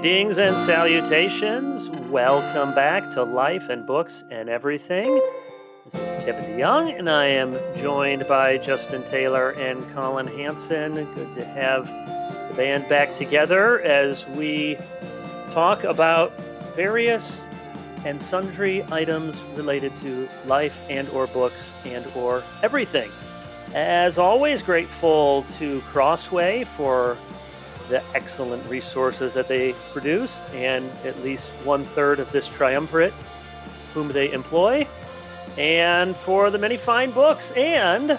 Greetings and salutations. Welcome back to Life and Books and Everything. This is Kevin DeYoung, and I am joined by Justin Taylor and Colin Hansen. Good to have the band back together as we talk about various and sundry items related to life and or books and or everything. As always, grateful to Crossway for the excellent resources that they produce and at least one third of this triumvirate whom they employ, and for the many fine books. And,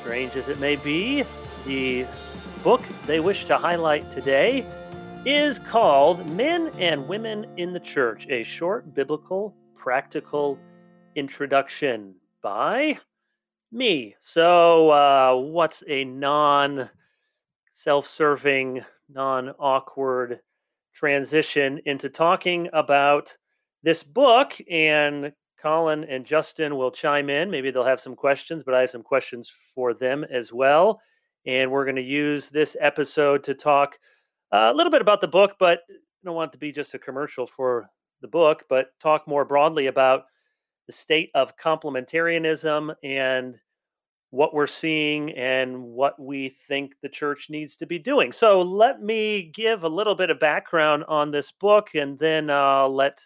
strange as it may be, the book they wish to highlight today is called Men and Women in the Church A Short Biblical Practical Introduction by me. So, uh, what's a non self serving, non awkward transition into talking about this book. And Colin and Justin will chime in. Maybe they'll have some questions, but I have some questions for them as well. And we're going to use this episode to talk uh, a little bit about the book, but I don't want it to be just a commercial for the book, but talk more broadly about the state of complementarianism and what we're seeing and what we think the church needs to be doing. So let me give a little bit of background on this book and then uh, let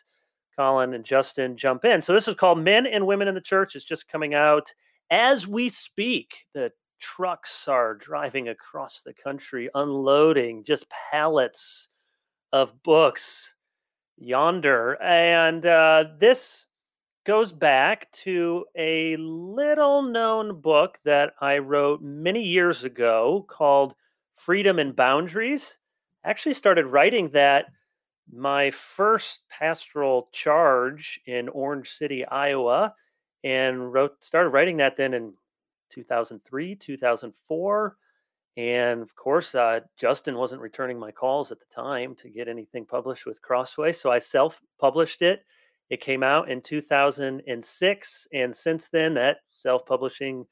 Colin and Justin jump in. So this is called Men and Women in the Church. It's just coming out as we speak. The trucks are driving across the country, unloading just pallets of books yonder. And uh, this goes back to a little known book that I wrote many years ago called Freedom and Boundaries. I actually started writing that my first pastoral charge in Orange City, Iowa, and wrote started writing that then in 2003, 2004. And of course, uh, Justin wasn't returning my calls at the time to get anything published with Crossway. So I self published it it came out in 2006. And since then, that self publishing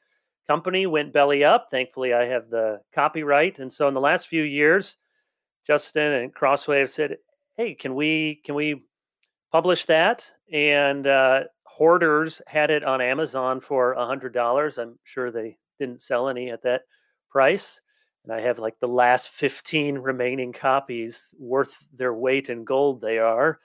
company went belly up. Thankfully, I have the copyright. And so in the last few years, Justin and Crossway have said, hey, can we, can we publish that? And uh, Hoarders had it on Amazon for a $100. I'm sure they didn't sell any at that price. And I have like the last 15 remaining copies worth their weight in gold, they are.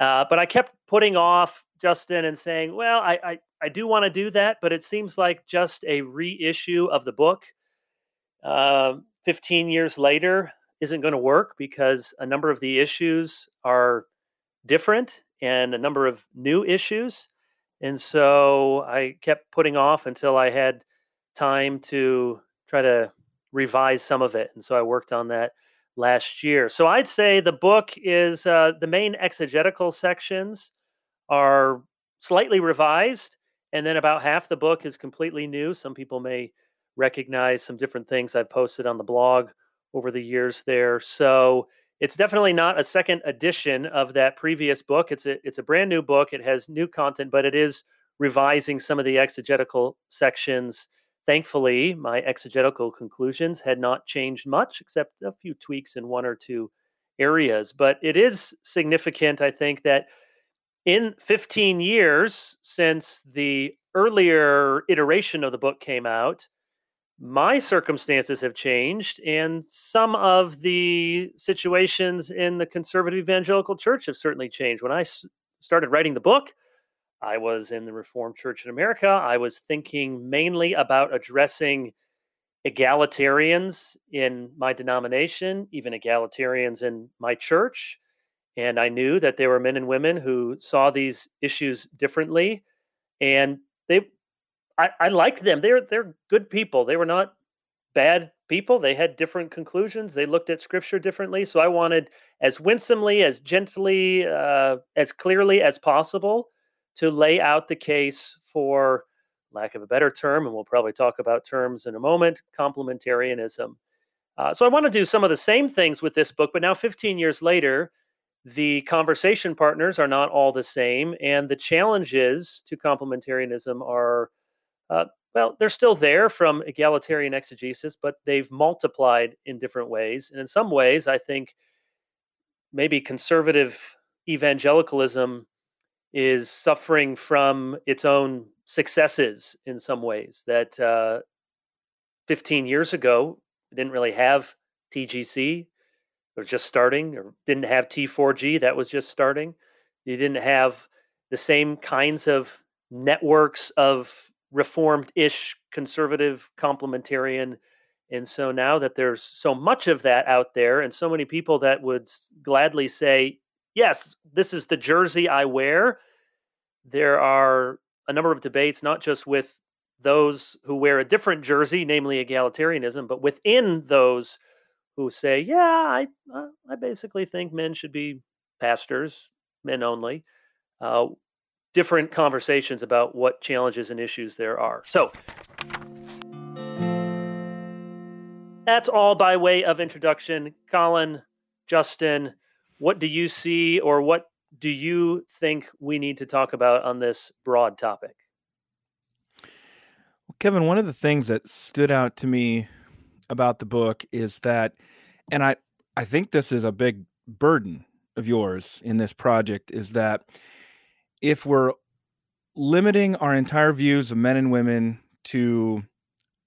Uh, but I kept putting off Justin and saying, well, I, I, I do want to do that, but it seems like just a reissue of the book uh, 15 years later isn't going to work because a number of the issues are different and a number of new issues. And so I kept putting off until I had time to try to revise some of it. And so I worked on that last year. So I'd say the book is uh, the main exegetical sections are slightly revised, and then about half the book is completely new. Some people may recognize some different things I've posted on the blog over the years there. So it's definitely not a second edition of that previous book. It's a it's a brand new book. It has new content, but it is revising some of the exegetical sections Thankfully, my exegetical conclusions had not changed much, except a few tweaks in one or two areas. But it is significant, I think, that in 15 years since the earlier iteration of the book came out, my circumstances have changed, and some of the situations in the conservative evangelical church have certainly changed. When I s- started writing the book, I was in the Reformed Church in America. I was thinking mainly about addressing egalitarians in my denomination, even egalitarians in my church. And I knew that there were men and women who saw these issues differently. And they I, I liked them. They're they're good people. They were not bad people. They had different conclusions. They looked at scripture differently. So I wanted as winsomely, as gently, uh, as clearly as possible to lay out the case for lack of a better term, and we'll probably talk about terms in a moment, complementarianism. Uh, so I want to do some of the same things with this book, but now 15 years later, the conversation partners are not all the same, and the challenges to complementarianism are, uh, well, they're still there from egalitarian exegesis, but they've multiplied in different ways. And in some ways, I think maybe conservative evangelicalism is suffering from its own successes in some ways. That uh, 15 years ago, didn't really have TGC, or just starting, or didn't have T4G, that was just starting. You didn't have the same kinds of networks of reformed ish conservative complementarian and so now that there's so much of that out there and so many people that would gladly say, yes, this is the jersey I wear, there are a number of debates, not just with those who wear a different jersey, namely egalitarianism, but within those who say, yeah, I, uh, I basically think men should be pastors, men only. Uh, different conversations about what challenges and issues there are. So, that's all by way of introduction. Colin, Justin, what do you see or what do you think we need to talk about on this broad topic? Kevin, one of the things that stood out to me about the book is that, and I, I think this is a big burden of yours in this project, is that if we're limiting our entire views of men and women to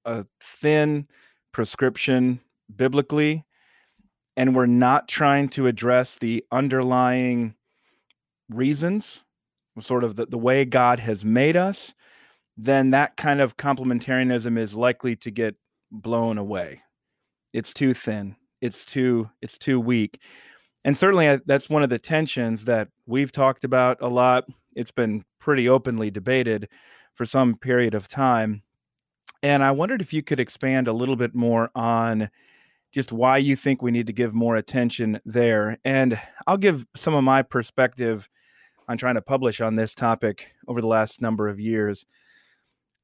a thin, prescription biblically and we're not trying to address the underlying reasons, sort of the, the way God has made us, then that kind of complementarianism is likely to get blown away. It's too thin. It's too it's too weak. And certainly that's one of the tensions that we've talked about a lot. It's been pretty openly debated for some period of time. And I wondered if you could expand a little bit more on just why you think we need to give more attention there. And I'll give some of my perspective on trying to publish on this topic over the last number of years.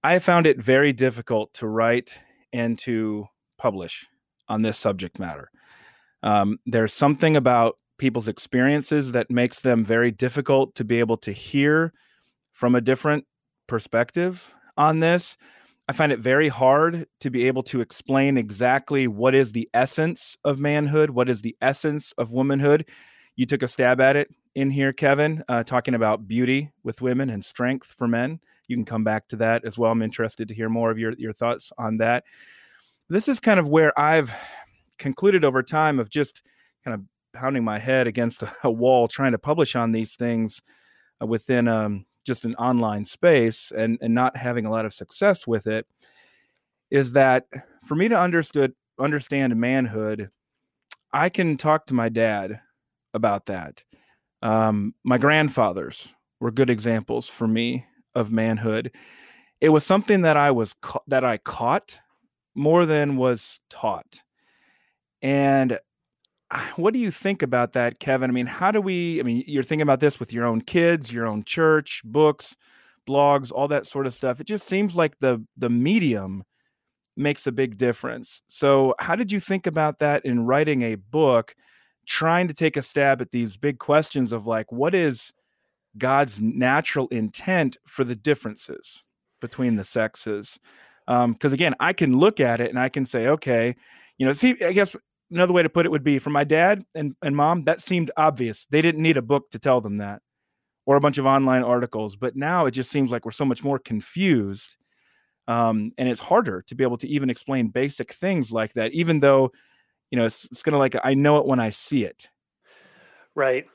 I found it very difficult to write and to publish on this subject matter. Um, there's something about people's experiences that makes them very difficult to be able to hear from a different perspective on this. I find it very hard to be able to explain exactly what is the essence of manhood, what is the essence of womanhood. You took a stab at it in here, Kevin, uh, talking about beauty with women and strength for men. You can come back to that as well. I'm interested to hear more of your, your thoughts on that. This is kind of where I've concluded over time of just kind of pounding my head against a wall trying to publish on these things uh, within um, just an online space and and not having a lot of success with it is that for me to understood understand manhood i can talk to my dad about that um, my grandfathers were good examples for me of manhood it was something that i was ca- that i caught more than was taught and ah, what do you think about that, Kevin? I mean, how do we? I mean, you're thinking about this with your own kids, your own church, books, blogs, all that sort of stuff. It just seems like the the medium makes a big difference. So, how did you think about that in writing a book, trying to take a stab at these big questions of like, what is God's natural intent for the differences between the sexes? Because um, again, I can look at it and I can say, okay, you know, see, I guess another way to put it would be for my dad and, and mom, that seemed obvious. They didn't need a book to tell them that or a bunch of online articles. But now it just seems like we're so much more confused. Um, and it's harder to be able to even explain basic things like that, even though, you know, it's, it's kind of like I know it when I see it. Right.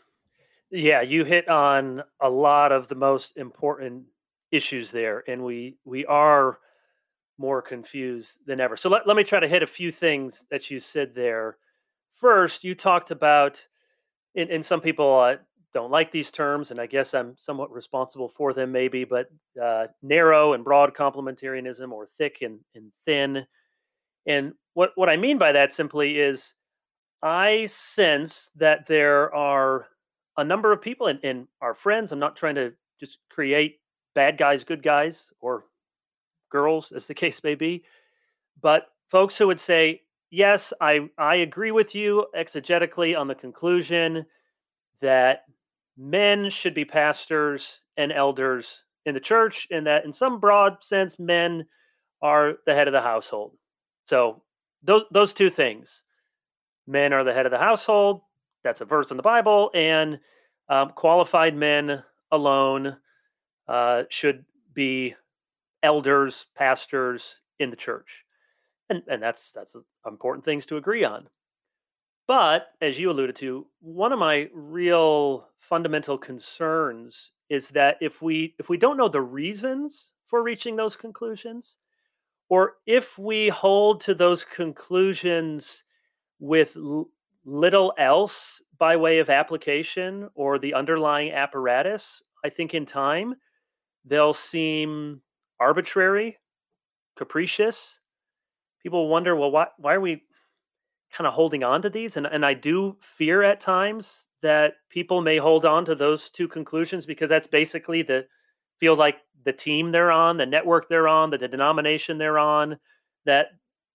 Yeah, you hit on a lot of the most important issues there, and we we are more confused than ever. So let, let me try to hit a few things that you said there. First, you talked about, and, and some people uh, don't like these terms, and I guess I'm somewhat responsible for them, maybe, but uh, narrow and broad complementarianism or thick and, and thin. And what, what I mean by that simply is I sense that there are a number of people and, and our friends, I'm not trying to just create bad guys, good guys, or girls, as the case may be. But folks who would say, yes, I, I agree with you exegetically on the conclusion that men should be pastors and elders in the church, and that in some broad sense, men are the head of the household. So those those two things. Men are the head of the household, that's a verse in the Bible, and um, qualified men alone uh, should be elders, pastors in the church, and and that's that's important things to agree on. But as you alluded to, one of my real fundamental concerns is that if we if we don't know the reasons for reaching those conclusions, or if we hold to those conclusions with little else by way of application or the underlying apparatus, I think in time they'll seem arbitrary, capricious. People wonder, well, why, why are we kind of holding on to these? And, and I do fear at times that people may hold on to those two conclusions because that's basically the feel like the team they're on, the network they're on, the, the denomination they're on, that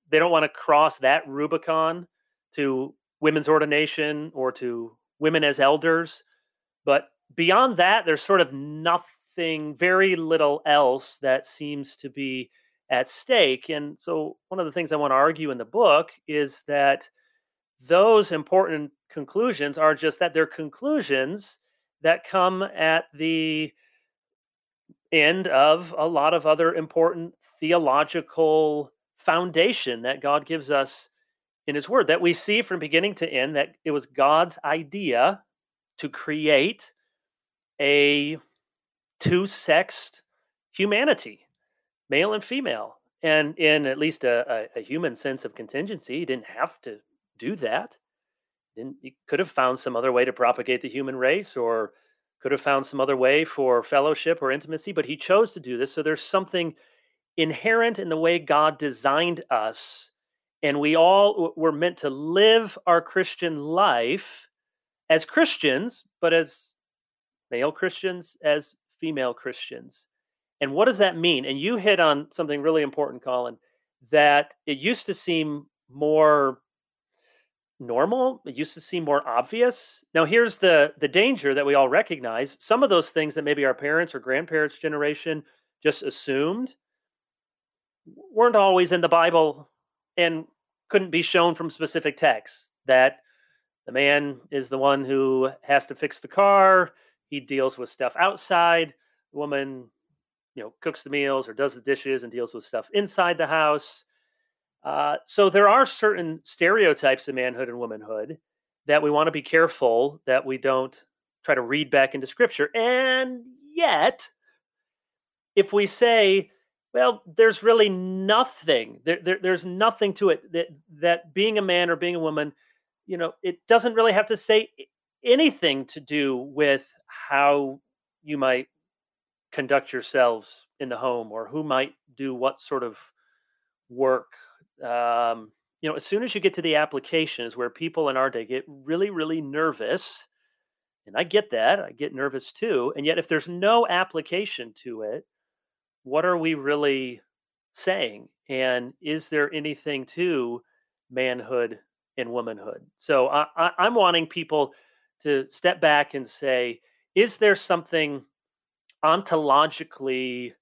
they don't want to cross that Rubicon to women's ordination or to women as elders. But beyond that, there's sort of nothing, very little else that seems to be at stake. And so, one of the things I want to argue in the book is that those important conclusions are just that they're conclusions that come at the end of a lot of other important theological foundation that God gives us in his word that we see from beginning to end that it was God's idea to create a two-sexed humanity, male and female. And in at least a, a, a human sense of contingency, he didn't have to do that. He could have found some other way to propagate the human race or could have found some other way for fellowship or intimacy, but he chose to do this. So there's something inherent in the way God designed us and we all were meant to live our Christian life as Christians, but as male Christians, as female Christians. And what does that mean? And you hit on something really important, Colin, that it used to seem more normal it used to seem more obvious now here's the the danger that we all recognize some of those things that maybe our parents or grandparents generation just assumed weren't always in the bible and couldn't be shown from specific texts that the man is the one who has to fix the car he deals with stuff outside the woman you know cooks the meals or does the dishes and deals with stuff inside the house. Uh, so there are certain stereotypes of manhood and womanhood that we want to be careful that we don't try to read back into scripture. And yet if we say well, there's really nothing. There, there, there's nothing to it that that being a man or being a woman, you know, it doesn't really have to say anything to do with how you might conduct yourselves in the home or who might do what sort of work. Um, you know, as soon as you get to the applications where people in our day get really, really nervous, and I get that, I get nervous too. And yet, if there's no application to it, what are we really saying? And is there anything to manhood and womanhood? So I, I, I'm wanting people to step back and say, is there something ontologically,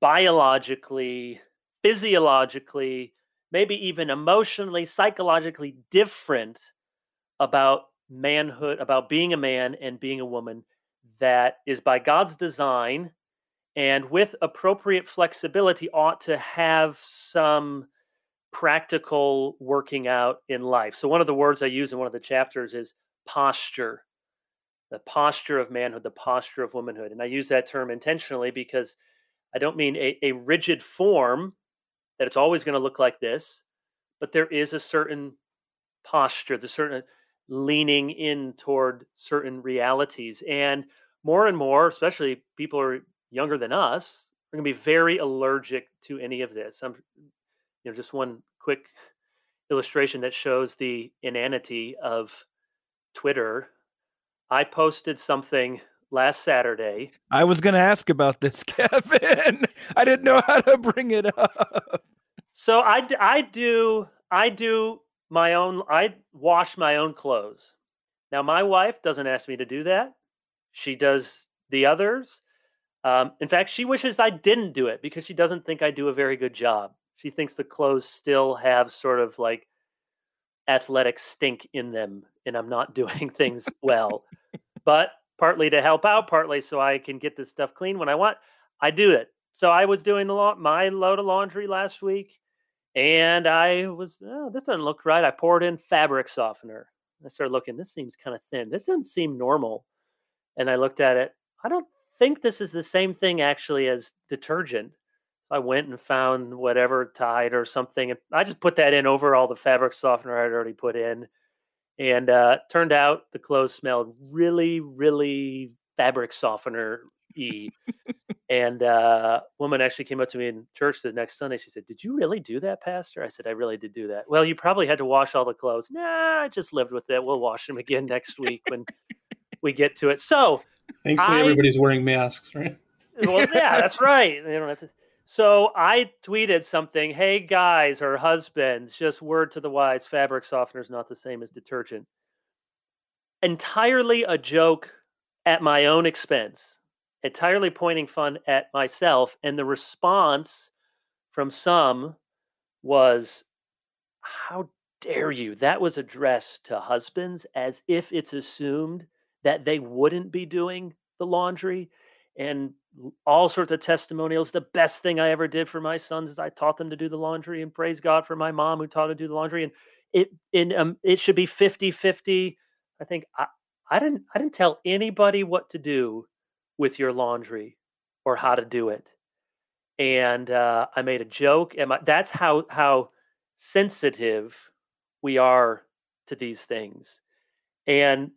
biologically, physiologically, maybe even emotionally, psychologically different about manhood, about being a man and being a woman that is by God's design and with appropriate flexibility ought to have some practical working out in life. So one of the words I use in one of the chapters is posture. The posture of manhood, the posture of womanhood. And I use that term intentionally because I don't mean a, a rigid form that it's always going to look like this, but there is a certain posture, the certain uh, leaning in toward certain realities. And more and more, especially people are younger than us are going to be very allergic to any of this. I'm, you know, just one quick illustration that shows the inanity of Twitter. I posted something last Saturday. I was going to ask about this, Kevin. I didn't know how to bring it up. So I, I do I do my own I wash my own clothes. Now my wife doesn't ask me to do that. She does the others. Um, in fact, she wishes I didn't do it because she doesn't think I do a very good job. She thinks the clothes still have sort of like athletic stink in them and I'm not doing things well. but partly to help out, partly so I can get this stuff clean when I want, I do it. So I was doing the la- my load of laundry last week and I was, oh, this doesn't look right. I poured in fabric softener. I started looking, this seems kind of thin. This doesn't seem normal. And I looked at it. I don't think this is the same thing actually as detergent. I went and found whatever Tide or something. And I just put that in over all the fabric softener I'd already put in. And uh, turned out the clothes smelled really, really fabric softener y. and uh, woman actually came up to me in church the next Sunday. She said, "Did you really do that, Pastor?" I said, "I really did do that." Well, you probably had to wash all the clothes. Nah, I just lived with it. We'll wash them again next week when we get to it. So, thankfully, I, everybody's wearing masks, right? well, yeah, that's right. They don't have to. So I tweeted something, hey guys or husbands, just word to the wise, fabric softener is not the same as detergent. Entirely a joke at my own expense, entirely pointing fun at myself. And the response from some was, How dare you? That was addressed to husbands as if it's assumed that they wouldn't be doing the laundry. And all sorts of testimonials. The best thing I ever did for my sons is I taught them to do the laundry and praise God for my mom who taught them to do the laundry. And it in um, it should be 50-50. I think I, I didn't I didn't tell anybody what to do with your laundry or how to do it. And uh, I made a joke, and my, that's how how sensitive we are to these things. And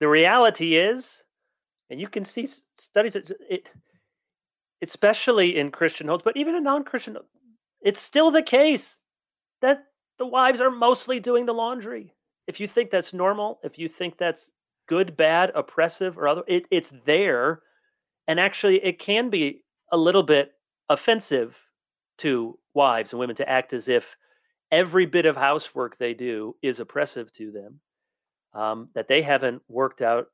the reality is, and you can see studies it, especially in Christian homes, but even in non-Christian, it's still the case that the wives are mostly doing the laundry. If you think that's normal, if you think that's good, bad, oppressive, or other, it, it's there, and actually, it can be a little bit offensive to wives and women to act as if every bit of housework they do is oppressive to them. Um, that they haven't worked out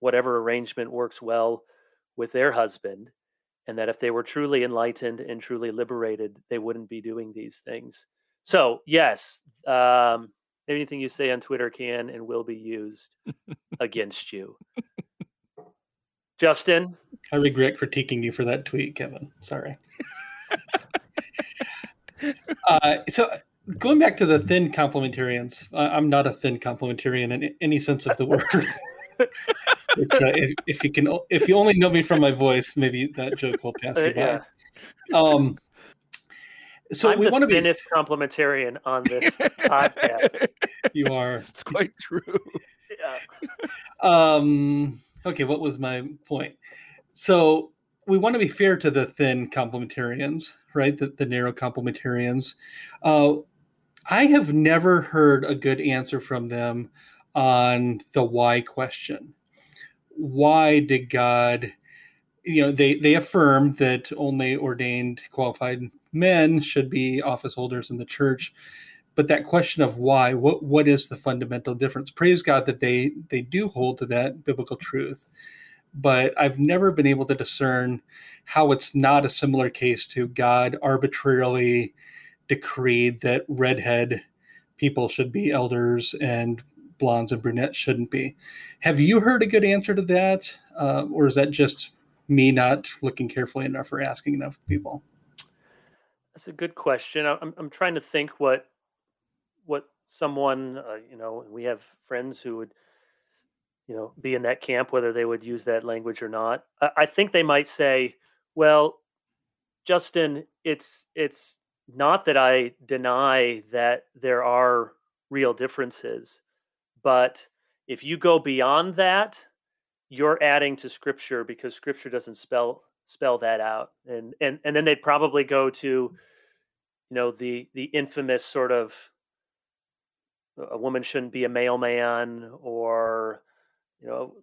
whatever arrangement works well with their husband and that if they were truly enlightened and truly liberated, they wouldn't be doing these things. So, yes, um, anything you say on Twitter can and will be used against you. Justin? I regret critiquing you for that tweet, Kevin. Sorry. uh, so, going back to the thin complementarians, I'm not a thin complementarian in any sense of the word. Which, uh, if, if, you can, if you only know me from my voice, maybe that joke will pass you by. Yeah. Um, so I'm we want to be thinnest complementarian on this podcast. You are. It's quite true. Yeah. Um. Okay. What was my point? So we want to be fair to the thin complementarians, right? The, the narrow complementarians. Uh, I have never heard a good answer from them on the why question. Why did God, you know, they, they affirm that only ordained qualified men should be office holders in the church. But that question of why, what what is the fundamental difference? Praise God that they they do hold to that biblical truth. But I've never been able to discern how it's not a similar case to God arbitrarily decreed that redhead people should be elders and blondes and brunettes shouldn't be. Have you heard a good answer to that, uh, or is that just me not looking carefully enough or asking enough people? That's a good question. I'm I'm trying to think what what someone uh, you know. We have friends who would you know be in that camp, whether they would use that language or not. I, I think they might say, "Well, Justin, it's it's not that I deny that there are real differences. But if you go beyond that, you're adding to scripture because scripture doesn't spell spell that out. And and and then they'd probably go to you know the the infamous sort of a woman shouldn't be a mailman or you know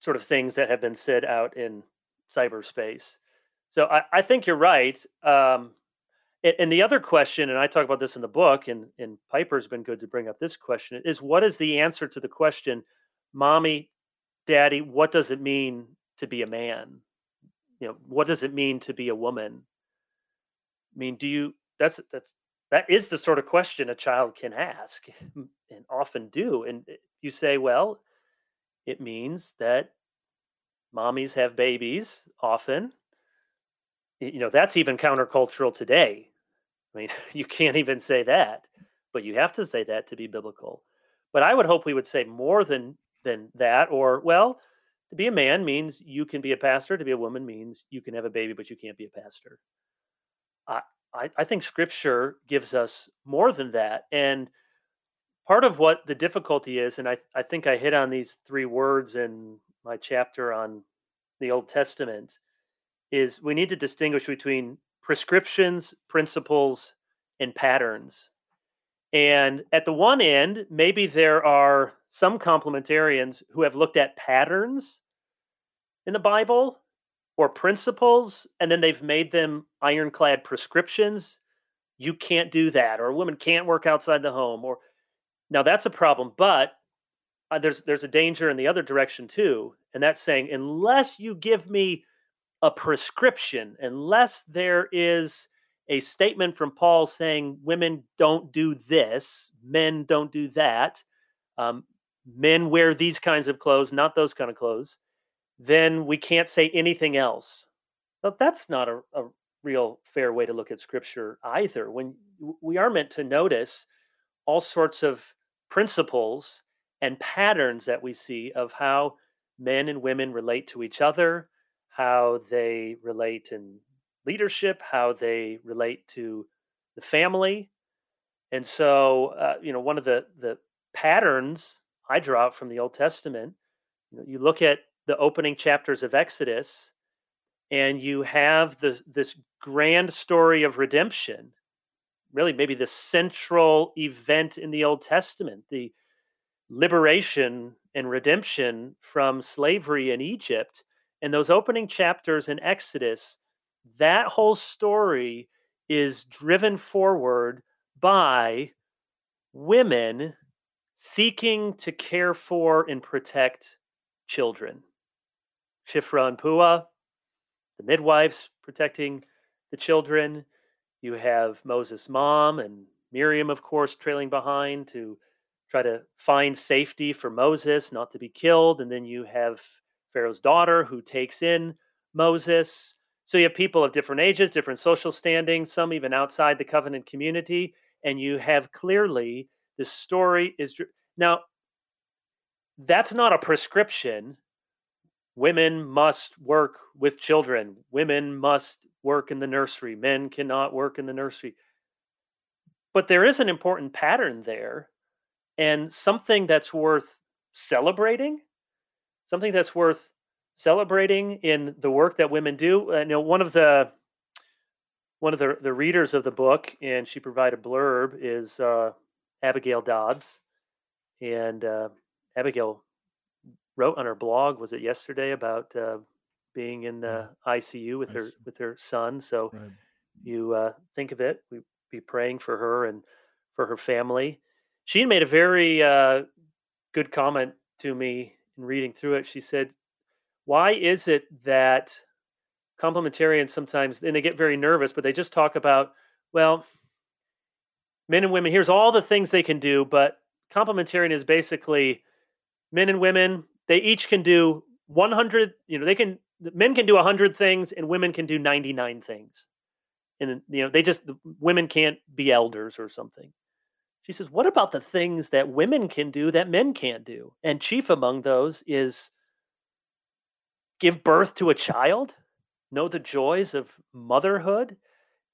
sort of things that have been said out in cyberspace. So I, I think you're right. Um, and the other question, and I talk about this in the book, and, and Piper's been good to bring up this question, is what is the answer to the question, mommy, daddy, what does it mean to be a man? You know, what does it mean to be a woman? I mean, do you that's that's that is the sort of question a child can ask and often do. And eh, you say, well, it means that mommies have babies often. You know, that's even countercultural today. I mean, you can't even say that, but you have to say that to be biblical. But I would hope we would say more than than that, or well, to be a man means you can be a pastor. To be a woman means you can have a baby, but you can't be a pastor. I, I, I think Scripture gives us more than that, and part of what the difficulty is, and I, I think I hit on these three words in my chapter on the Old Testament, is we need to distinguish between prescriptions, principles, and patterns. And at the one end, maybe there are some complementarians who have looked at patterns in the Bible or principles, and then they've made them ironclad prescriptions. You can't do that, or a woman can't work outside the home, or now that's a problem. But uh, there's there's a danger in the other direction too, and that's saying unless you give me a prescription, unless there is a statement from Paul saying women don't do this, men don't do that, um, men wear these kinds of clothes, not those kind of clothes, then we can't say anything else. But that's not a, a real fair way to look at scripture either. When we are meant to notice all sorts of principles and patterns that we see of how men and women relate to each other, how they relate in leadership, how they relate to the family. And so, uh, you know, one of the the patterns I draw from the Old Testament, you know, you look at the opening chapters of Exodus, and you have the this grand story of redemption. Really, maybe the central event in the Old Testament, the liberation and redemption from slavery in Egypt. And those opening chapters in Exodus that whole story is driven forward by women seeking to care for and protect children. Shiphrah and Puah, the midwives protecting the children. You have Moses' mom and Miriam, of course, trailing behind to try to find safety for Moses not to be killed. And then you have Pharaoh's daughter who takes in Moses so you have people of different ages, different social standing, some even outside the covenant community, and you have clearly the story is now that's not a prescription. Women must work with children. Women must work in the nursery. Men cannot work in the nursery. But there is an important pattern there and something that's worth celebrating, something that's worth celebrating in the work that women do. Uh, you know, one of the one of the, the readers of the book, and she provided blurb, is uh, Abigail Dodds. And uh, Abigail wrote on her blog, was it yesterday, about uh, being in the ICU with her with her son. So right. you uh, think of it, we be praying for her and for her family. She made a very uh, good comment to me in reading through it. She said why is it that complementarians sometimes and they get very nervous but they just talk about well men and women here's all the things they can do but complementarian is basically men and women they each can do 100 you know they can men can do 100 things and women can do 99 things and you know they just women can't be elders or something she says what about the things that women can do that men can't do and chief among those is give birth to a child, know the joys of motherhood.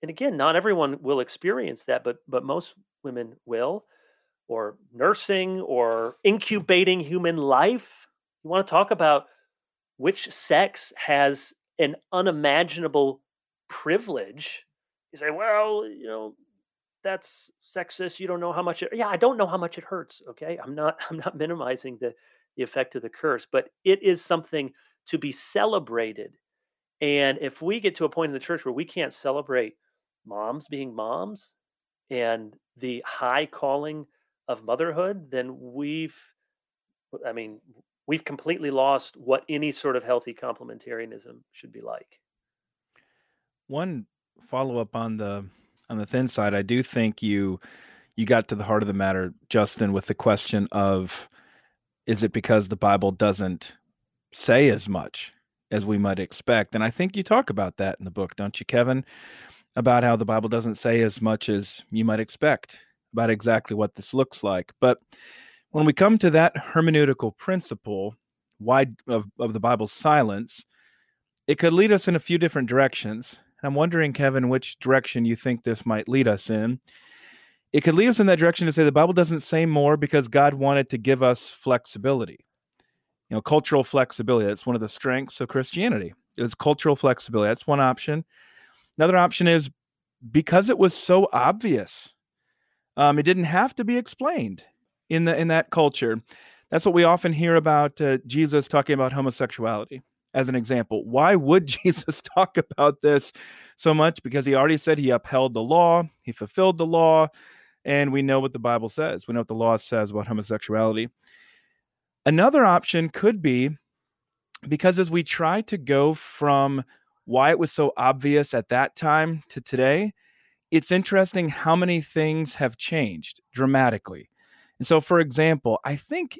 And again, not everyone will experience that, but but most women will, or nursing or incubating human life. You want to talk about which sex has an unimaginable privilege. You say, well, you know, that's sexist. You don't know how much it yeah, I don't know how much it hurts. Okay. I'm not I'm not minimizing the the effect of the curse, but it is something to be celebrated. And if we get to a point in the church where we can't celebrate moms being moms and the high calling of motherhood, then we've, I mean, we've completely lost what any sort of healthy complementarianism should be like. One follow up on the on the thin side. I do think you you got to the heart of the matter, Justin, with the question of is it because the Bible doesn't say as much as we might expect? And I think you talk about that in the book, don't you, Kevin? About how the Bible doesn't say as much as you might expect about exactly what this looks like. But when we come to that hermeneutical principle, why of, of the Bible's silence, it could lead us in a few different directions. And I'm wondering, Kevin, which direction you think this might lead us in. It could lead us in that direction to say the Bible doesn't say more because God wanted to give us flexibility. You know, cultural flexibility. That's one of the strengths of Christianity. Is cultural flexibility. That's one option. Another option is because it was so obvious. Um, it didn't have to be explained in the in that culture. That's what we often hear about uh, Jesus talking about homosexuality as an example. Why would Jesus talk about this so much? Because he already said he upheld the law, he fulfilled the law, and we know what the Bible says. We know what the law says about homosexuality. Another option could be because as we try to go from why it was so obvious at that time to today, it's interesting how many things have changed dramatically. And so, for example, I think,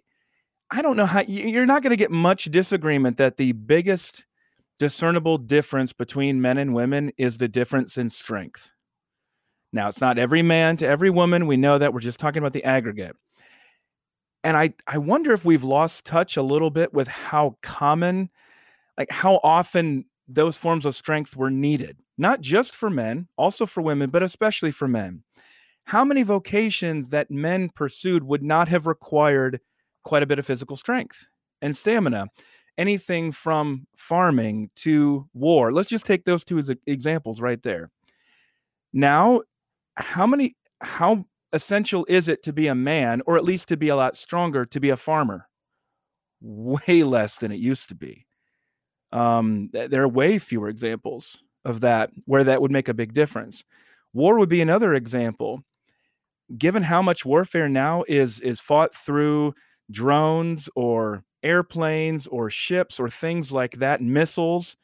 I don't know how you're not going to get much disagreement that the biggest discernible difference between men and women is the difference in strength. Now, it's not every man to every woman. We know that. We're just talking about the aggregate. And I, I wonder if we've lost touch a little bit with how common, like how often those forms of strength were needed, not just for men, also for women, but especially for men how many vocations that men pursued would not have required quite a bit of physical strength and stamina? Anything from farming to war. Let's just take those two as examples right there. Now, how many, how essential is it to be a man, or at least to be a lot stronger, to be a farmer? Way less than it used to be. Um, there are way fewer examples of that where that would make a big difference. War would be another example given how much warfare now is is fought through drones or airplanes or ships or things like that, missiles,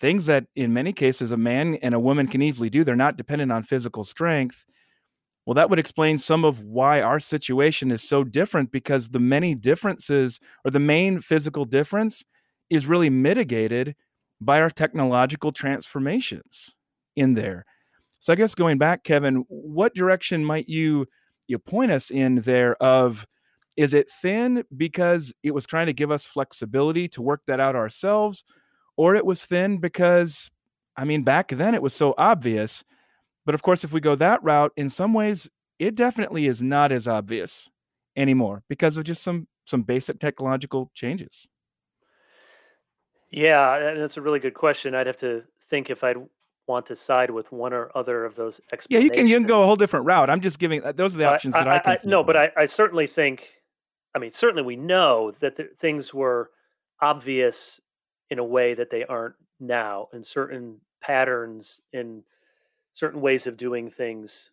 things that in many cases a man and a woman can easily do. They're not dependent on physical strength. Well, that would explain some of why our situation is so different because the many differences or the main physical difference is really mitigated by our technological transformations in there. So I guess going back, Kevin, what direction might you you point us in there of is it thin because it was trying to give us flexibility to work that out ourselves or it was thin because I mean back then it was so obvious. But of course if we go that route in some ways it definitely is not as obvious anymore because of just some some basic technological changes. Yeah, that's a really good question. I'd have to think if I'd want to side with one or other of those explanations. Yeah, you can you can go a whole different route. I'm just giving uh, those are the options I, that I, I can. I, no, but I, I certainly think, I mean, certainly we know that the, things were obvious in a way that they aren't now, and certain patterns in certain ways of doing things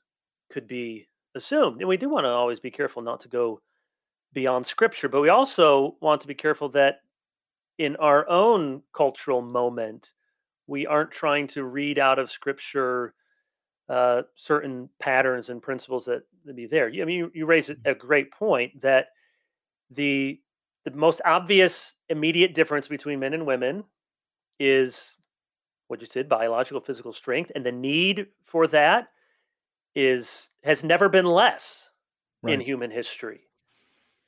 could be assumed. And we do want to always be careful not to go beyond scripture, but we also want to be careful that in our own cultural moment we aren't trying to read out of scripture uh, certain patterns and principles that, that be there. I mean, you, you raise a great point that the the most obvious immediate difference between men and women is what you said biological physical strength and the need for that is has never been less right. in human history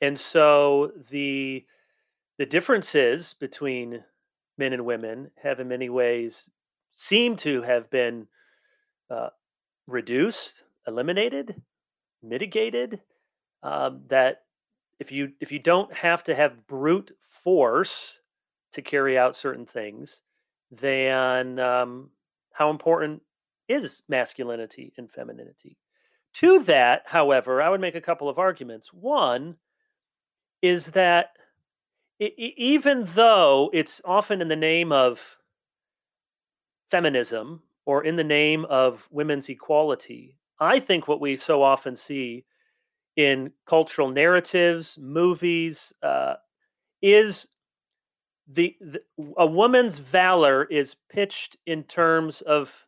and so the the differences between men and women have in many ways seem to have been uh, reduced, eliminated, mitigated. Um, that if you if you don't have to have brute force to carry out certain things, then um, how important is masculinity and femininity? To that, however, I would make a couple of arguments. One is that even though it's often in the name of feminism or in the name of women's equality, I think what we so often see in cultural narratives, movies, uh, is the, the, a woman's valor is pitched in terms of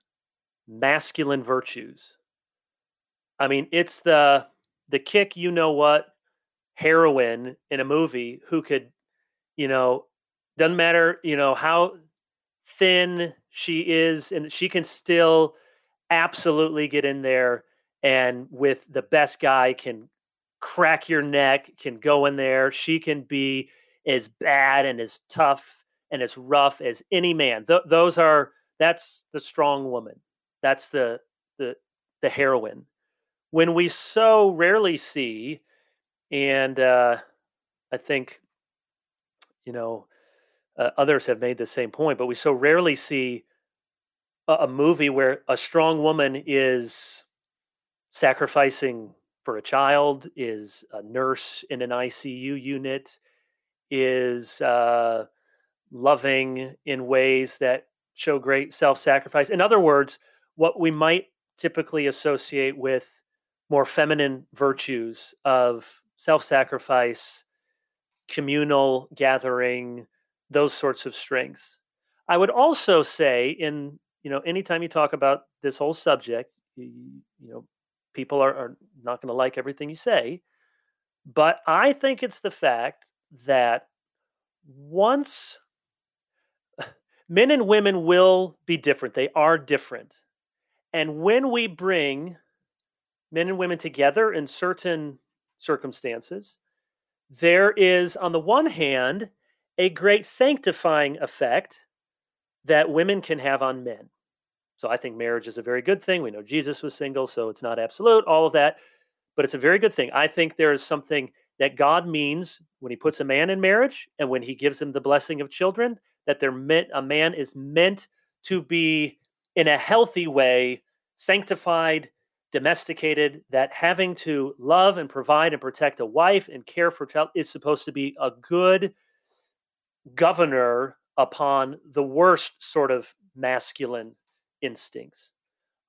masculine virtues. I mean, it's the the kick, you know what, heroine in a movie who could, you know, doesn't matter, you know, how thin she is, and she can still absolutely get in there and with the best guy can crack your neck, can go in there. She can be as bad and as tough and as rough as any man. Th- those are that's the strong woman. That's the the the heroine. When we so rarely see, and uh, I think you know uh, others have made the same point, but we so rarely see a, a movie where a strong woman is sacrificing for a child, is a nurse in an ICU unit, is uh, loving in ways that show great self sacrifice. In other words, what we might typically associate with more feminine virtues of self sacrifice, communal gathering, those sorts of strengths. I would also say, in you know, anytime you talk about this whole subject, you, you know, people are, are not going to like everything you say. But I think it's the fact that once men and women will be different, they are different. And when we bring men and women together in certain circumstances, there is, on the one hand, a great sanctifying effect that women can have on men. So I think marriage is a very good thing. We know Jesus was single, so it's not absolute, all of that, but it's a very good thing. I think there is something that God means when he puts a man in marriage and when he gives him the blessing of children, that they're meant a man is meant to be in a healthy way sanctified, domesticated, that having to love and provide and protect a wife and care for child is supposed to be a good governor upon the worst sort of masculine instincts.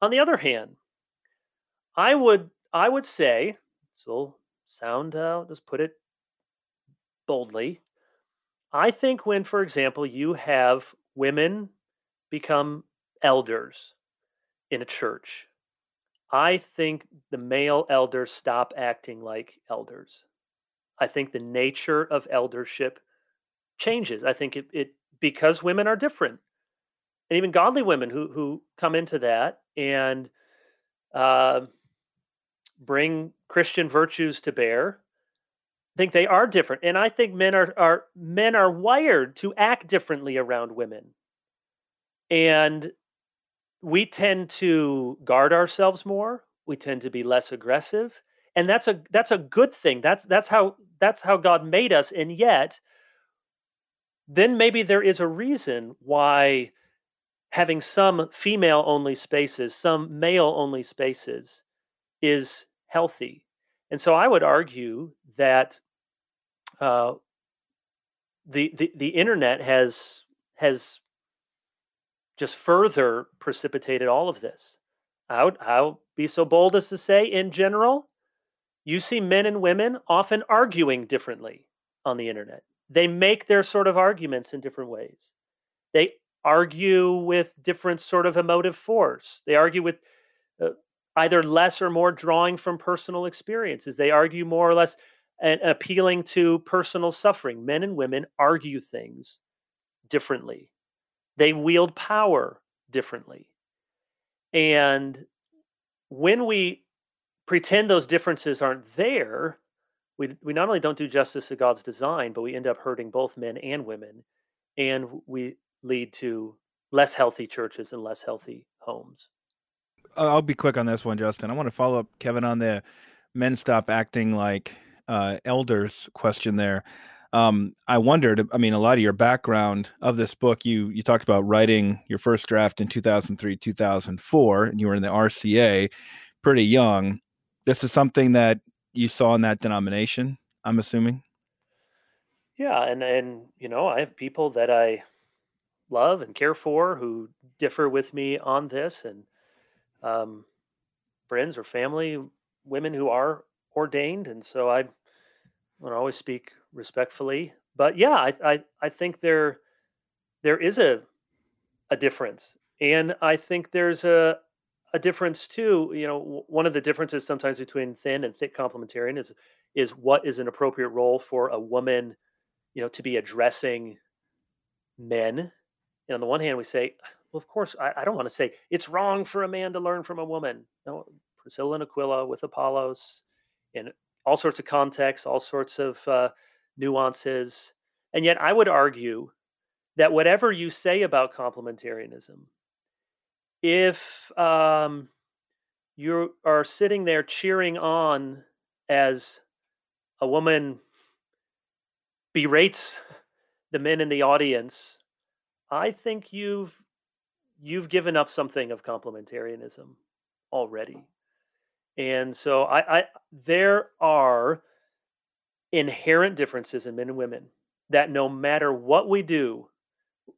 On the other hand, I would I would say, so sound out, uh, just put it boldly. I think when, for example, you have women become elders in a church, I think the male elders stop acting like elders. I think the nature of eldership changes. I think it, it because women are different, and even godly women who who come into that and uh, bring Christian virtues to bear. I think they are different, and I think men are are men are wired to act differently around women, and we tend to guard ourselves more. We tend to be less aggressive, and that's a that's a good thing. That's that's how that's how God made us, and yet, then maybe there is a reason why having some female only spaces, some male only spaces, is healthy. And so I would argue that uh, the, the the internet has has just further precipitated all of this. I would, I would be so bold as to say, in general, you see men and women often arguing differently on the internet. They make their sort of arguments in different ways. They argue with different sort of emotive force. They argue with uh, either less or more drawing from personal experiences. They argue more or less and appealing to personal suffering. Men and women argue things differently. They wield power differently. And when we pretend those differences aren't there, we, we not only don't do justice to God's design, but we end up hurting both men and women. And we lead to less healthy churches and less healthy homes. I'll be quick on this one, Justin. I want to follow up, Kevin, on the men stop acting like uh, elders question there. Um, I wondered. I mean, a lot of your background of this book, you you talked about writing your first draft in 2003, 2004, and you were in the RCA, pretty young. This is something that you saw in that denomination. I'm assuming. Yeah, and and you know, I have people that I love and care for who differ with me on this, and um, friends or family, women who are ordained, and so I want to always speak respectfully. But yeah, I, I I think there there is a a difference, and I think there's a a difference too. You know, one of the differences sometimes between thin and thick complementarian is is what is an appropriate role for a woman, you know, to be addressing men. And on the one hand, we say, well, of course, I, I don't want to say it's wrong for a man to learn from a woman. No, Priscilla and Aquila with Apollos, in all sorts of contexts, all sorts of uh, nuances. And yet, I would argue that whatever you say about complementarianism, if um, you are sitting there cheering on as a woman berates the men in the audience, I think you've you've given up something of complementarianism already. And so I, I there are inherent differences in men and women that no matter what we do,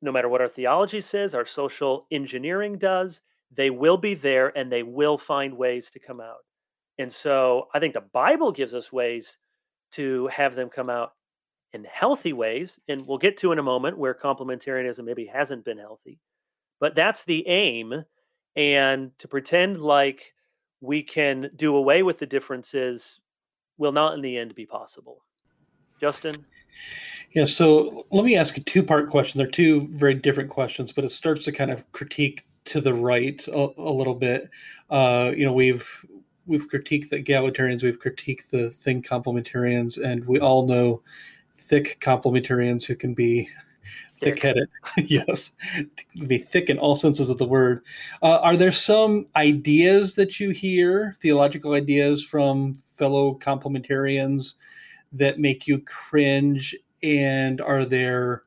no matter what our theology says, our social engineering does, they will be there and they will find ways to come out. And so I think the Bible gives us ways to have them come out in healthy ways. And we'll get to in a moment where complementarianism maybe hasn't been healthy. But that's the aim. And to pretend like we can do away with the differences will not in the end be possible. Justin? Yeah, so let me ask a two part question. They're two very different questions, but it starts to kind of critique to the right a, a little bit. Uh, you know, we've we've critiqued the egalitarians, we've critiqued the thin complementarians, and we all know thick complementarians who can be thick-headed. yes, be thick in all senses of the word. Uh, are there some ideas that you hear, theological ideas from fellow complementarians, that make you cringe? And are there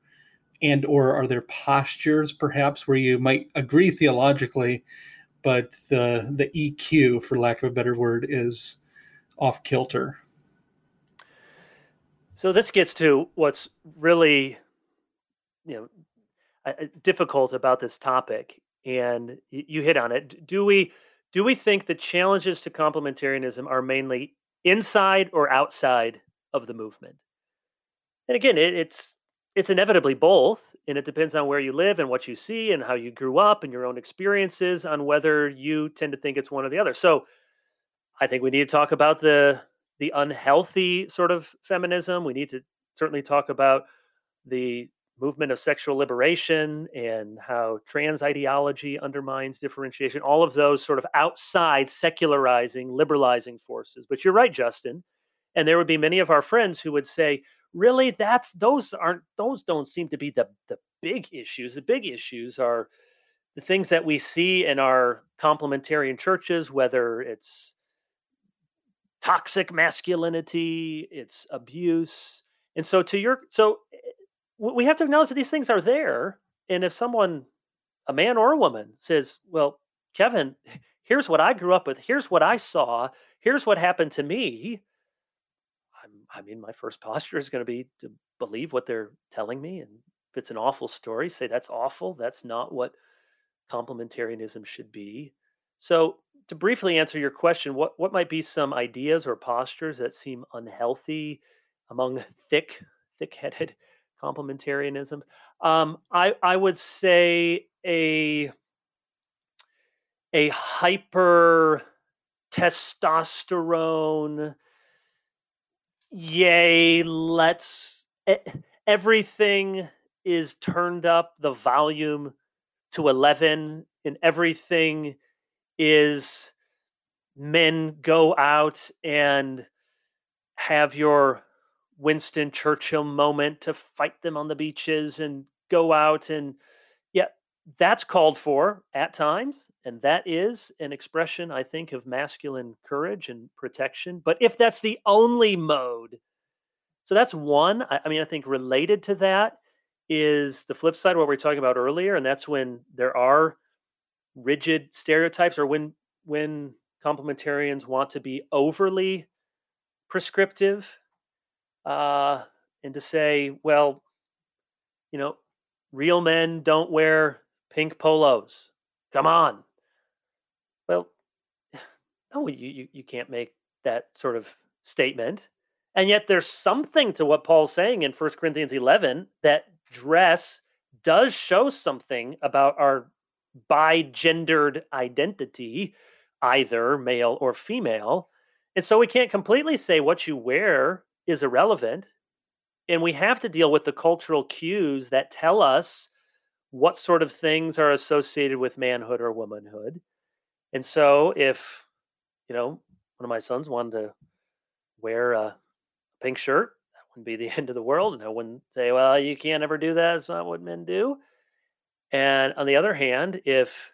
and or are there postures perhaps where you might agree theologically but the the eq for lack of a better word is off kilter so this gets to what's really you know difficult about this topic and you hit on it. Do we do we think the challenges to complementarianism are mainly inside or outside of the movement? And again it, it's it's inevitably both and it depends on where you live and what you see and how you grew up and your own experiences on whether you tend to think it's one or the other. So i think we need to talk about the the unhealthy sort of feminism we need to certainly talk about the movement of sexual liberation and how trans ideology undermines differentiation all of those sort of outside secularizing liberalizing forces. But you're right justin and there would be many of our friends who would say really? That's those aren't those don't seem to be the the big issues. The big issues are the things that we see in our complementarian churches whether it's toxic masculinity it's abuse and so to your so eh, we have to acknowledge that these things are there and if someone a man or a woman says well kevin here's what i grew up with here's what i saw here's what happened to me I mean, my first posture is going to be to believe what they're telling me. And if it's an awful story, say that's awful. That's not what complementarianism should be. So, to briefly answer your question, what, what might be some ideas or postures that seem unhealthy among thick, thick headed complementarianisms? Um, I, I would say a, a hyper testosterone yay, let's everything is turned up the volume to 11 and everything is men go out and have your Winston Churchill moment to fight them on the beaches and go out and yeah, that's called for at times and that is an expression i think of masculine courage and protection but if that's the only mode so that's one i, I mean i think related to that is the flip side what we are talking about earlier and that's when there are rigid stereotypes or when when complementarians want to be overly prescriptive uh and to say well you know real men don't wear pink polos. Come on. Well, no, you, you, you can't make that sort of statement. And yet there's something to what Paul's saying in 1 Corinthians 11 that dress does show something about our bi-gendered identity, either male or female. And so we can't completely say what you wear is irrelevant. And we have to deal with the cultural cues that tell us what sort of things are associated with manhood or womanhood. And so if, you know, one of my sons wanted to wear a pink shirt, that wouldn't be the end of the world. And I wouldn't say, well, you can't ever do that. It's not what men do. And on the other hand, if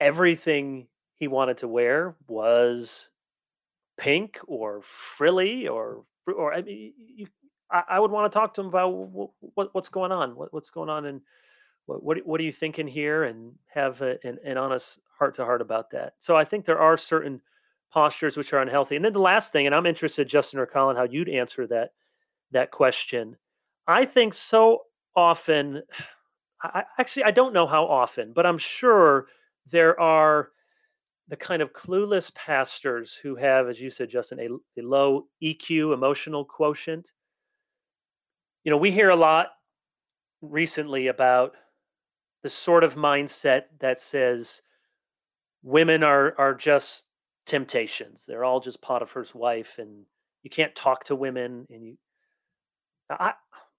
everything he wanted to wear was pink or frilly or or I mean, you, I, I, would want to talk to him about what, what's going on, what, what's going on, and what, what what are you thinking here, and have a, an, an honest heart to heart about that. So I think there are certain postures which are unhealthy. And then the last thing, and I'm interested, Justin or Colin, how you'd answer that that question. I think so often I, actually I don't know how often, but I'm sure there are the kind of clueless pastors who have, as you said, Justin, a, a low EQ, emotional quotient. You know, we hear a lot recently about the sort of mindset that says women are are just temptations. They're all just Potiphar's wife, and you can't talk to women. And you, I,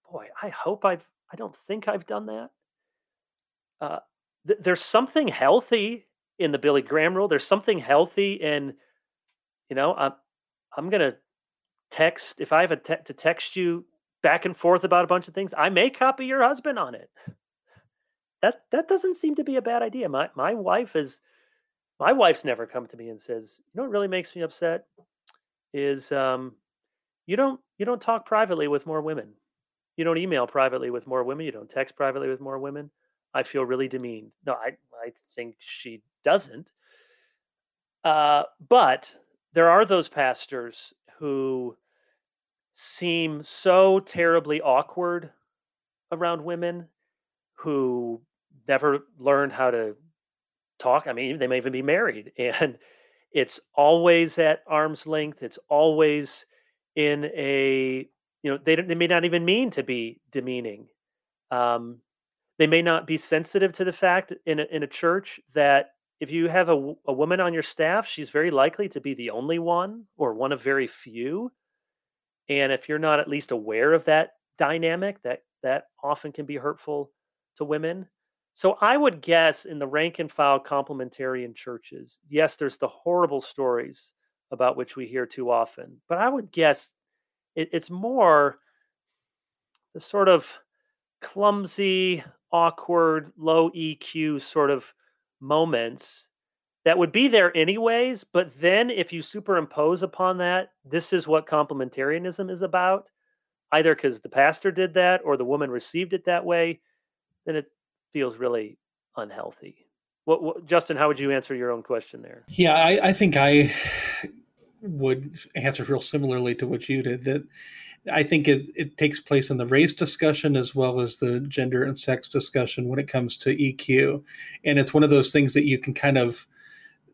boy, I hope I've. I don't think I've done that. Uh, th- there's something healthy in the Billy Graham rule. There's something healthy in, you know, I'm I'm gonna text if I have a te- to text you back and forth about a bunch of things. I may copy your husband on it. That that doesn't seem to be a bad idea. My my wife is my wife's never come to me and says, you know what really makes me upset is um, you don't you don't talk privately with more women. You don't email privately with more women. You don't text privately with more women. I feel really demeaned. No, I I think she doesn't. Uh, but there are those pastors who seem so terribly awkward around women who never learned how to talk. I mean, they may even be married, and it's always at arm's length. It's always in a you know they they may not even mean to be demeaning. Um, they may not be sensitive to the fact in a, in a church that if you have a, a woman on your staff, she's very likely to be the only one or one of very few. And if you're not at least aware of that dynamic, that that often can be hurtful to women. So I would guess in the rank and file complementarian churches, yes, there's the horrible stories about which we hear too often, but I would guess it, it's more the sort of clumsy, awkward, low EQ sort of moments that would be there anyways. But then if you superimpose upon that, this is what complementarianism is about, either because the pastor did that or the woman received it that way, then it feels really unhealthy. What, what Justin, how would you answer your own question there? Yeah, I, I think I would answer real similarly to what you did that I think it, it takes place in the race discussion as well as the gender and sex discussion when it comes to EQ. And it's one of those things that you can kind of,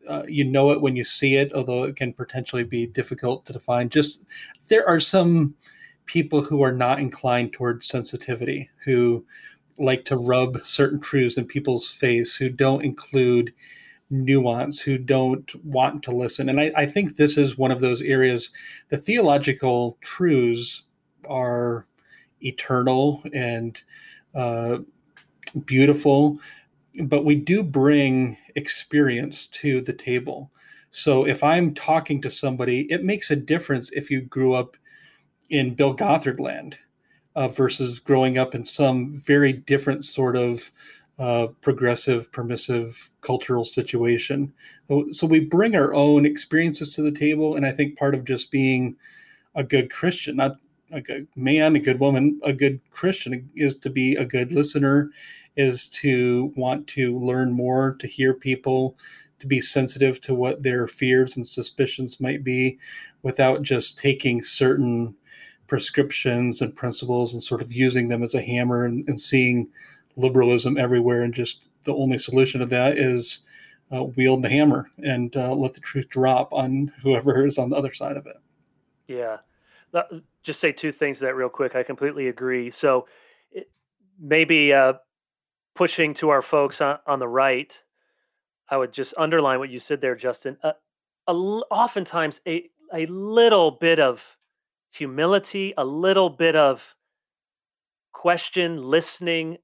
uh, you know it when you see it, although it can potentially be difficult to define. Just there are some people who are not inclined towards sensitivity, who like to rub certain truths in people's face, who don't include nuance, who don't want to listen. And I, I think this is one of those areas. The theological truths are eternal and uh, beautiful, but we do bring experience to the table. So if I'm talking to somebody, it makes a difference if you grew up in Bill Gothard land uh, versus growing up in some very different sort of uh, progressive, permissive cultural situation. So, so we bring our own experiences to the table, and I think part of just being a good Christian, not a good man, a good woman, a good Christian, is to be a good listener, is to want to learn more, to hear people, to be sensitive to what their fears and suspicions might be, without just taking certain prescriptions and principles and sort of using them as a hammer and, and seeing liberalism everywhere, and just the only solution to that is uh, wield the hammer and uh, let the truth drop on whoever is on the other side of it. Yeah, just say two things that real quick. I completely agree. So it, maybe uh, pushing to our folks on, on the right I would just underline what you said there, Justin. Uh, a, oftentimes, a a little bit of humility, a little bit of question, listening.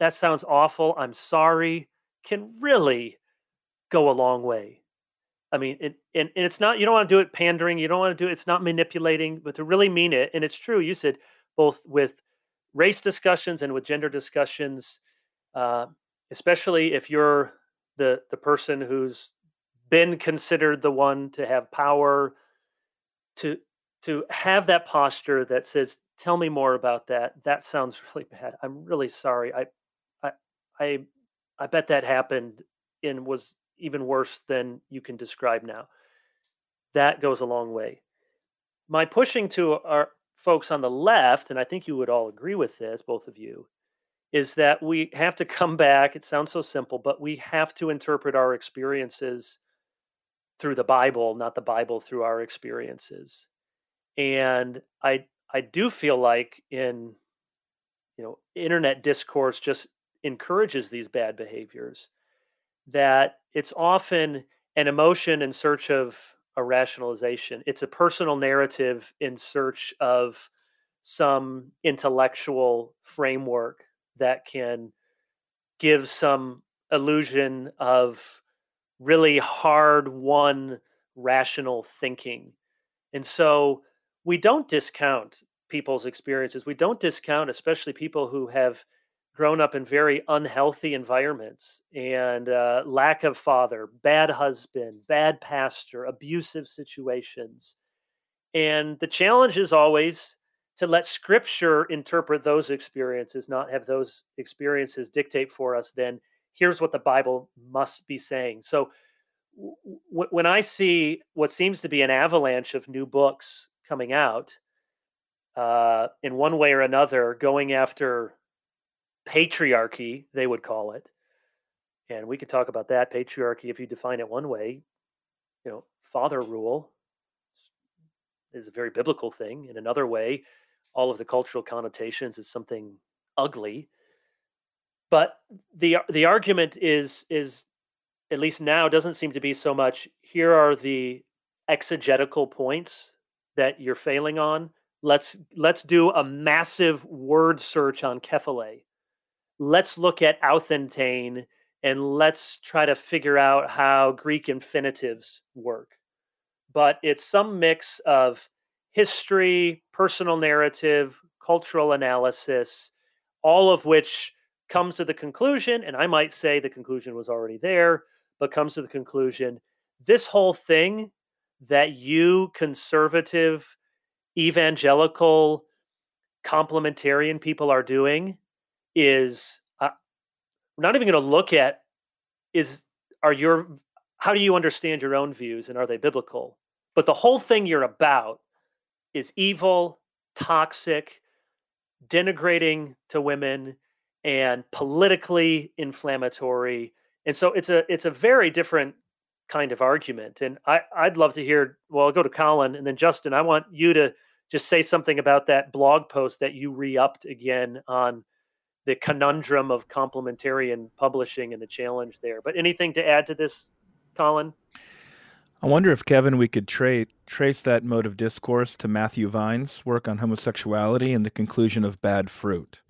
That sounds awful. I'm sorry. Can really go a long way. I mean, it, and, and it's not, you don't want to do it pandering. You don't want to do it. It's not manipulating, but to really mean it. And it's true. You said both with race discussions and with gender discussions, uh, especially if you're the, the person who's been considered the one to have power to, to have that posture that says, tell me more about that. That sounds really bad. I'm really sorry. I, I, I, bet that happened and was even worse than you can describe now. That goes a long way. My pushing to our folks on the left, and I think you would all agree with this, both of you, is that we have to come back. It sounds so simple, but we have to interpret our experiences through the Bible, not the Bible through our experiences. And I I do feel like in you know internet discourse just encourages these bad behaviors that it's often an emotion in search of a rationalization. It's a personal narrative in search of some intellectual framework that can give some illusion of really hard won rational thinking. And so we don't discount people's experiences. We don't discount, especially people who have grown up in very unhealthy environments and uh, lack of father, bad husband, bad pastor, abusive situations. And the challenge is always to let scripture interpret those experiences, not have those experiences dictate for us, then here's what the Bible must be saying. So w- when I see what seems to be an avalanche of new books coming out, uh, in one way or another, going after patriarchy, they would call it. And we could talk about that patriarchy if you define it one way. You know, father rule is a very biblical thing. In another way, all of the cultural connotations is something ugly. But the the argument is is at least now doesn't seem to be so much here are the exegetical points that you're failing on. Let's let's do a massive word search on Kephale let's look at authentein and let's try to figure out how Greek infinitives work. But it's some mix of history, personal narrative, cultural analysis, all of which comes to the conclusion, and I might say the conclusion was already there, but comes to the conclusion this whole thing that you conservative, evangelical, complementarian people are doing is uh, not even going to look at is are your how do you understand your own views and are they biblical? But the whole thing you're about is evil toxic denigrating to women and politically inflammatory and so it's a it's a very different kind of argument and i i'd love to hear well i'll go to colin and then justin i want you to just say something about that blog post that you re-upped again on the conundrum of complementarian publishing and the challenge there. But anything to add to this, Colin? I wonder if Kevin, we could tra- trace that mode of discourse to Matthew Vines' work on homosexuality and the conclusion of bad fruit.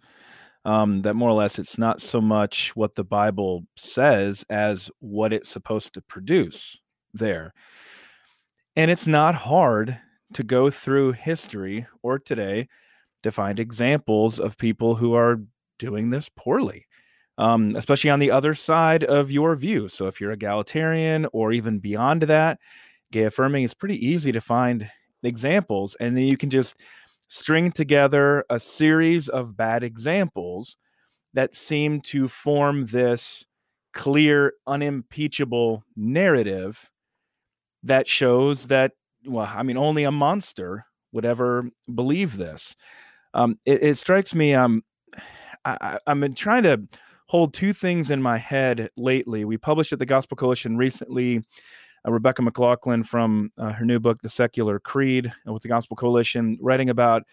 Um, that more or less it's not so much what the Bible says as what it's supposed to produce there. And it's not hard to go through history or today to find examples of people who are doing this poorly, um, especially on the other side of your view. So if you're egalitarian or even beyond that, gay affirming is pretty easy to find examples. And then you can just string together a series of bad examples that seem to form this clear, unimpeachable narrative that shows that, well, I mean, only a monster would ever believe this. Um, it, it, strikes me um, I, I've been trying to hold two things in my head lately. We published at the Gospel Coalition recently. Uh, Rebecca McLaughlin from uh, her new book, The Secular Creed, uh, with the Gospel Coalition, writing about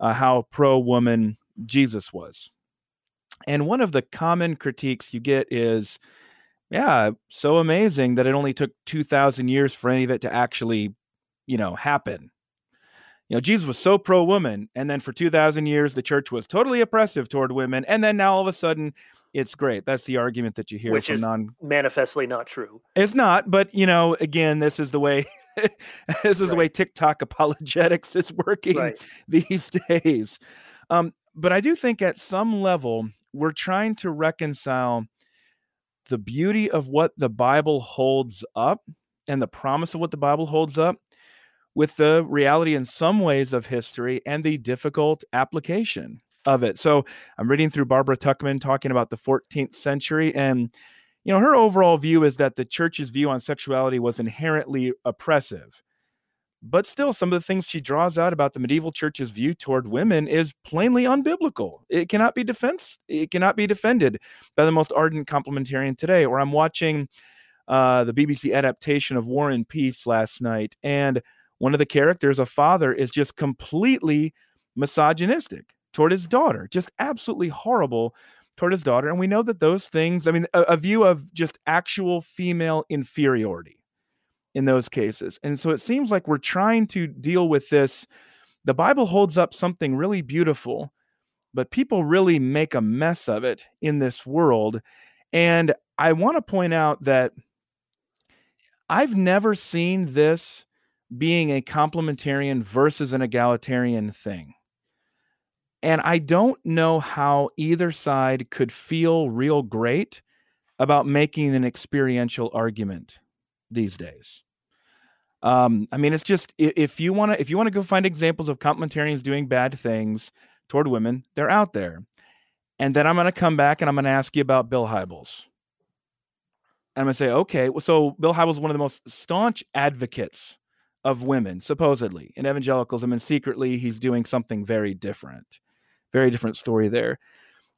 uh, how pro woman Jesus was. And one of the common critiques you get is yeah, so amazing that it only took 2,000 years for any of it to actually, you know, happen. You know, Jesus was so pro woman, and then for 2,000 years, the church was totally oppressive toward women. And then now all of a sudden, it's great. That's the argument that you hear Which from is non. manifestly not true. It's not, but you know, again, this is the way. this is the way TikTok apologetics is working Right. these days. Um, but I do think at some level, we're trying to reconcile the beauty of what the Bible holds up and the promise of what the Bible holds up with the reality in some ways of history and the difficult application of it. So I'm reading through Barbara Tuchman talking about the 14th century and you know her overall view is that the church's view on sexuality was inherently oppressive. But still some of the things she draws out about the medieval church's view toward women is plainly unbiblical. It cannot be defense it cannot be defended by the most ardent complementarian today. Or I'm watching uh, the BBC adaptation of War and Peace last night, and one of the characters, a father, is just completely misogynistic toward his daughter, just absolutely horrible toward his daughter. And we know that those things, I mean, a, a view of just actual female inferiority in those cases. And so it seems like we're trying to deal with this. The Bible holds up something really beautiful, but people really make a mess of it in this world. And I want to point out that I've never seen this being a complementarian versus an egalitarian thing. And I don't know how either side could feel real great about making an experiential argument these days. Um, I mean, it's just if you want to if you want to go find examples of complementarians doing bad things toward women, they're out there. And then I'm going to come back and I'm going to ask you about Bill Hybels. And I'm going to say, okay, so Bill Hybels is one of the most staunch advocates of women, supposedly. In evangelicalism, and secretly he's doing something very different, very different story there.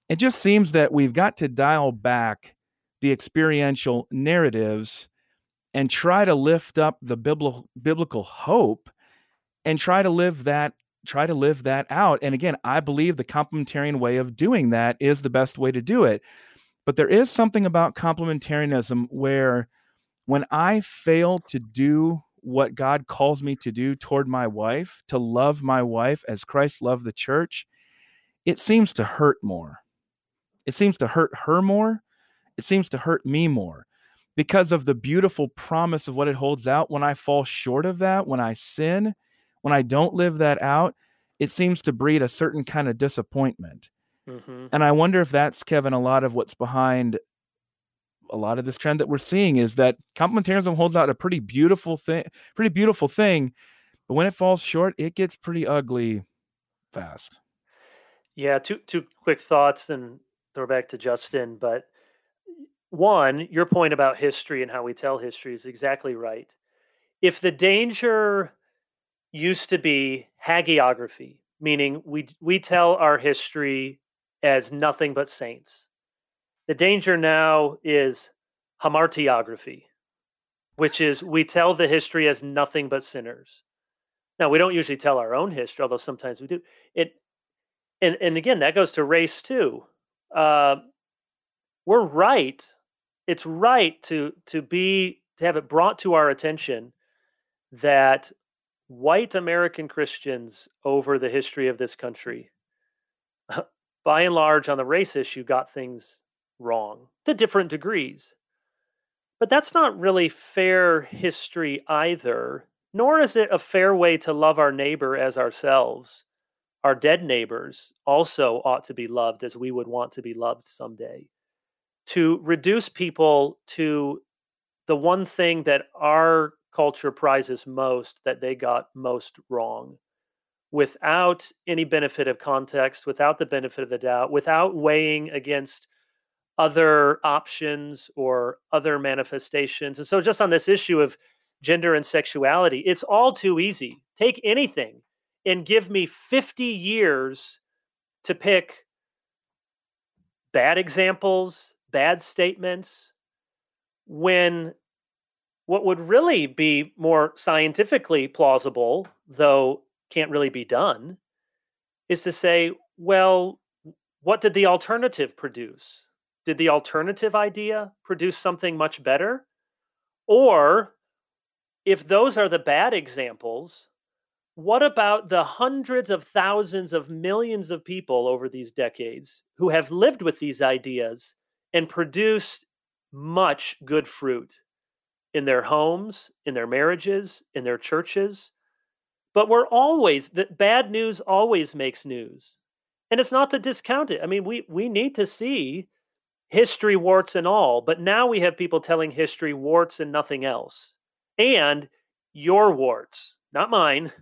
It just seems that we've got to dial back the experiential narratives and try to lift up the biblical biblical hope and try to live that try to live that out. And again i believe the complementarian way of doing that is the best way to do it. But there is something about complementarianism where when i fail to do what god calls me to do toward my wife to love my wife as christ loved the church it seems to hurt more it seems to hurt her more it seems to hurt me more because of the beautiful promise of what it holds out. When I fall short of that, when I sin, when I don't live that out, it seems to breed a certain kind of disappointment. hmm And I wonder if that's, Kevin, a lot of what's behind a lot of this trend that we're seeing is that complementarianism holds out a pretty beautiful thing, pretty beautiful thing, but when it falls short, it gets pretty ugly fast. Yeah, two two quick thoughts, and throw back to Justin. But one, your point about history and how we tell history is exactly right. If the danger used to be hagiography, meaning we we tell our history as nothing but saints, the danger now is hamartiography, which is we tell the history as nothing but sinners. Now we don't usually tell our own history, although sometimes we do. It and and again that goes to race too. Uh, we're right. It's right to to be to have it brought to our attention that white American Christians over the history of this country, by and large, on the race issue, got things wrong to different degrees. But that's not really fair history either, nor is it a fair way to love our neighbor as ourselves. Our dead neighbors also ought to be loved as we would want to be loved someday. To reduce people to the one thing that our culture prizes most that they got most wrong without any benefit of context, without the benefit of the doubt, without weighing against other options or other manifestations. And so, just on this issue of gender and sexuality, it's all too easy. Take anything and give me 50 years to pick bad examples, bad statements, when what would really be more scientifically plausible, though can't really be done, is to say, well, what did the alternative produce? Did the alternative idea produce something much better? Or if those are the bad examples, what about the hundreds of thousands of millions of people over these decades who have lived with these ideas and produced much good fruit in their homes, in their marriages, in their churches? But we're always that bad news always makes news. And it's not to discount it. I mean, we we need to see history warts and all, but now we have people telling history warts and nothing else. And your warts, not mine,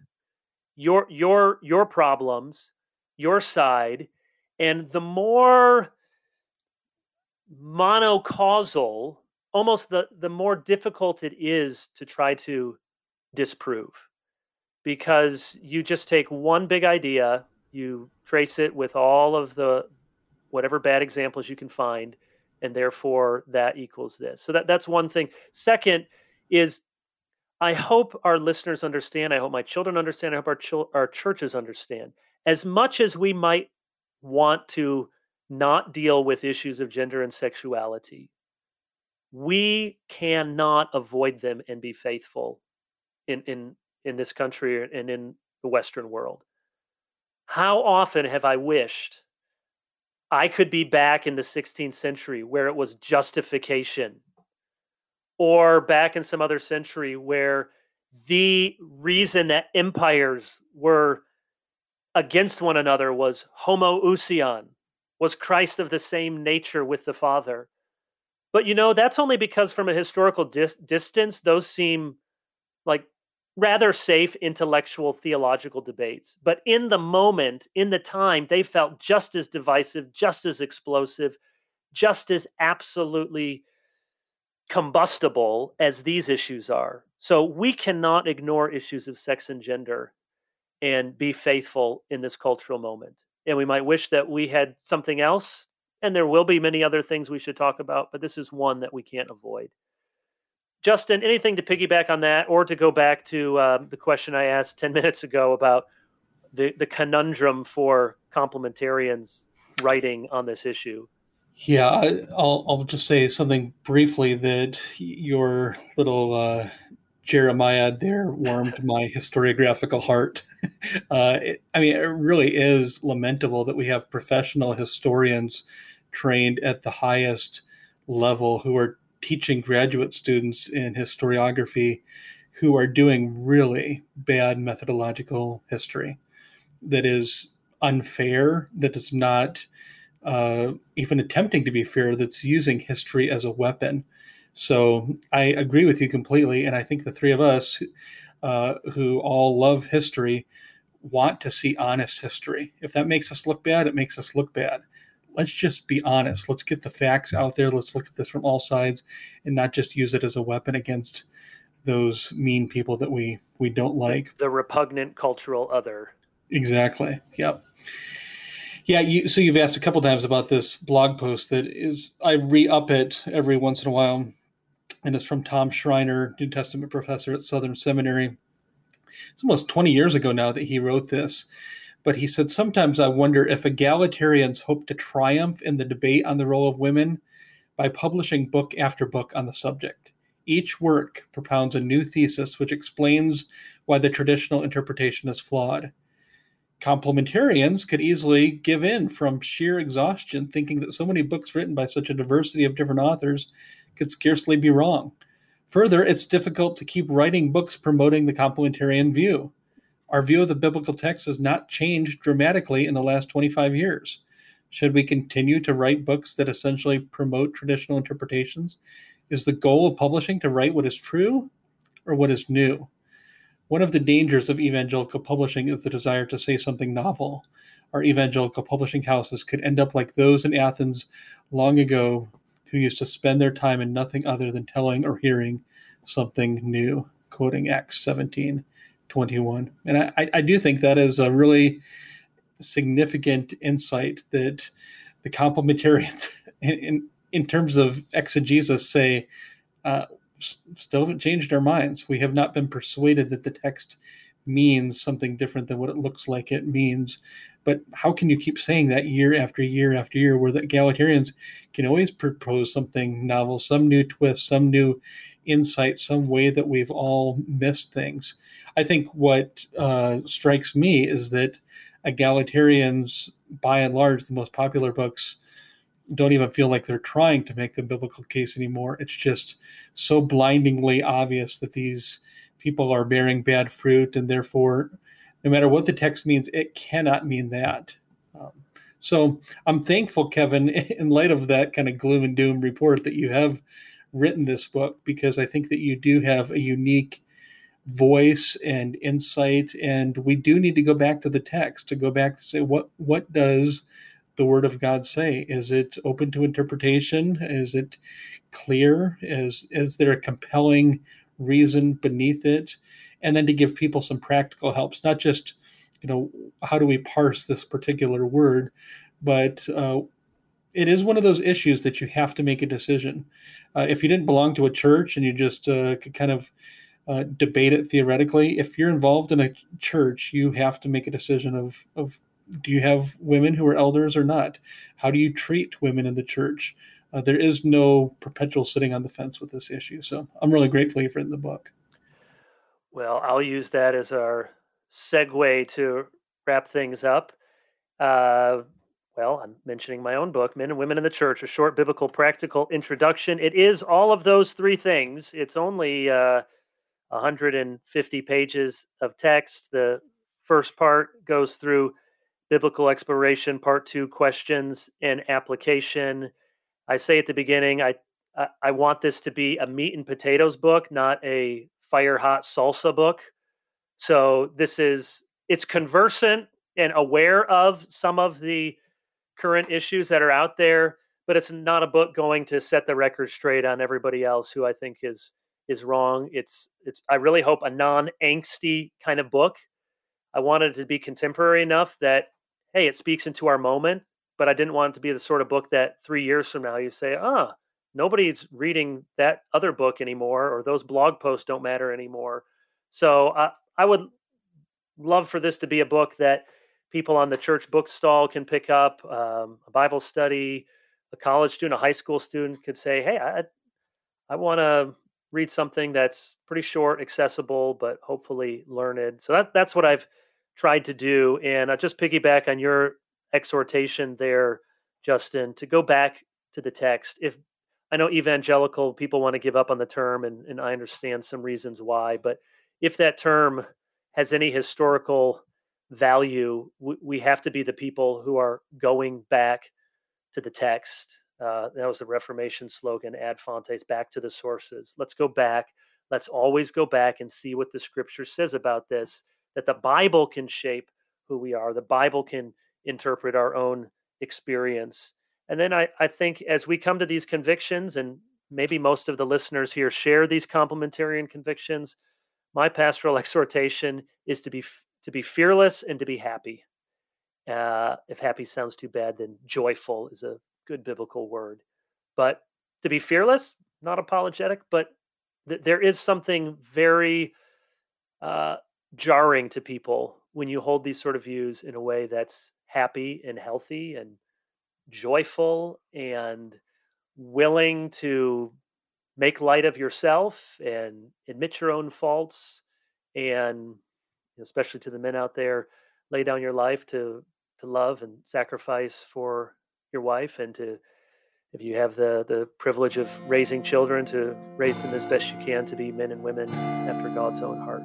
your your your problems, your side, and the more monocausal, almost the the more difficult it is to try to disprove because you just take one big idea, you trace it with all of the whatever bad examples you can find, and therefore that equals this. So that that's one thing. Second is I hope our listeners understand. I hope my children understand. I hope our chil- our churches understand. As much as we might want to not deal with issues of gender and sexuality, we cannot avoid them and be faithful in in in this country and in the Western world. How often have I wished I could be back in the 16th century where it was justification, or back in some other century where the reason that empires were against one another was homoousion, was Christ of the same nature with the Father. But you know, that's only because from a historical dis- distance, those seem like rather safe intellectual theological debates. But in the moment, in the time, they felt just as divisive, just as explosive, just as absolutely combustible as these issues are. So we cannot ignore issues of sex and gender and be faithful in this cultural moment. And we might wish that we had something else. And there will be many other things we should talk about, but this is one that we can't avoid. Justin, anything to piggyback on that, or to go back to uh, the question I asked ten minutes ago about the the conundrum for complementarians writing on this issue? Yeah, I'll I'll just say something briefly that your little uh, jeremiad there warmed my historiographical heart. Uh, it, I mean, it really is lamentable that we have professional historians trained at the highest level who are teaching graduate students in historiography who are doing really bad methodological history that is unfair, that is not uh, even attempting to be fair, that's using history as a weapon. So I agree with you completely. And I think the three of us uh, who all love history want to see honest history. If that makes us look bad, it makes us look bad let's just be honest. Let's get the facts out there. Let's look at this from all sides and not just use it as a weapon against those mean people that we we don't like. The repugnant cultural other. Exactly. Yep. Yeah, you, so you've asked a couple times about this blog post that is I re-up it every once in a while, and it's from Tom Schreiner, New Testament professor at Southern Seminary. It's almost 20 years ago now that he wrote this, but he said, Sometimes I wonder if egalitarians hope to triumph in the debate on the role of women by publishing book after book on the subject. Each work propounds a new thesis which explains why the traditional interpretation is flawed. Complementarians could easily give in from sheer exhaustion, thinking that so many books written by such a diversity of different authors could scarcely be wrong. Further, it's difficult to keep writing books promoting the complementarian view our view of the biblical text has not changed dramatically in the last 25 years. Should we continue to write books that essentially promote traditional interpretations? Is the goal of publishing to write what is true or what is new? One of the dangers of evangelical publishing is the desire to say something novel. Our evangelical publishing houses could end up like those in Athens long ago who used to spend their time in nothing other than telling or hearing something new, quoting Acts 17. 21. And I, I do think that is a really significant insight that the complementarians, in, in, in terms of exegesis, say, uh, still haven't changed our minds. We have not been persuaded that the text means something different than what it looks like it means. But how can you keep saying that year after year after year, where the egalitarians can always propose something novel, some new twist, some new insight, some way that we've all missed things? I think what uh, strikes me is that egalitarians, by and large, the most popular books don't even feel like they're trying to make the biblical case anymore. It's just so blindingly obvious that these people are bearing bad fruit, and therefore, no matter what the text means, it cannot mean that. Um, so I'm thankful, Kevin, in light of that kind of gloom and doom report, that you have written this book because I think that you do have a unique voice and insight and we do need to go back to the text to go back to say what what does the word of God say? Is it open to interpretation? Is it clear? Is is there a compelling reason beneath it? And then to give people some practical helps, not just you know how do we parse this particular word, but uh, it is one of those issues that you have to make a decision. Uh, if you didn't belong to a church and you just uh, could kind of uh, debate it theoretically, if you're involved in a church, you have to make a decision of of do you have women who are elders or not? How do you treat women in the church? Uh, there is no perpetual sitting on the fence with this issue. So I'm really grateful you've written the book. Well, I'll use that as our segue to wrap things up. Uh, well, I'm mentioning my own book, Men and Women in the Church, a short biblical practical introduction. It is all of those three things. It's only uh, 150 pages of text. The first part goes through biblical exploration, part two, questions and application. I say at the beginning, I, I, want this to be a meat and potatoes book, not a fire hot salsa book. So this is it's conversant and aware of some of the current issues that are out there, but it's not a book going to set the record straight on everybody else who I think is is wrong. It's it's I really hope a non-angsty kind of book. I wanted to be contemporary enough that hey, it speaks into our moment, but I didn't want it to be the sort of book that three years from now you say, ah, oh, nobody's reading that other book anymore, or those blog posts don't matter anymore. So I, I would love for this to be a book that people on the church bookstall can pick up, um, a Bible study, a college student, a high school student could say, hey, I, I want to read something that's pretty short, accessible, but hopefully learned. So that, that's what I've tried to do. And I just piggyback on your exhortation there, Justin, to go back to the text. If I know evangelical people want to give up on the term, and, and I understand some reasons why, but if that term has any historical value, we, we have to be the people who are going back to the text. Uh, that was the Reformation slogan, ad fontes, back to the sources. Let's go back. Let's always go back and see what the scripture says about this that the Bible can shape who we are. The Bible can interpret our own experience. And then I, I think as we come to these convictions, and maybe most of the listeners here share these complementarian convictions, my pastoral exhortation is to be to be fearless and to be happy. Uh, if happy sounds too bad, then joyful is a good biblical word. But to be fearless, not apologetic, but th- there is something very uh, jarring to people when you hold these sort of views in a way that's happy and healthy and joyful and willing to make light of yourself and admit your own faults and especially to the men out there lay down your life to to love and sacrifice for your wife and to if you have the the privilege of raising children to raise them as best you can to be men and women after God's own heart.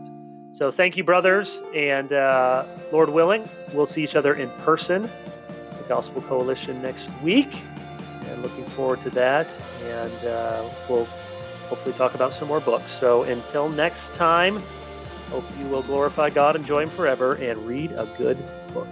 So thank you, brothers. And uh, Lord willing, we'll see each other in person, the Gospel Coalition next week. And looking forward to that. And uh, we'll hopefully talk about some more books. So until next time, hope you will glorify God, enjoy Him forever, and read a good book.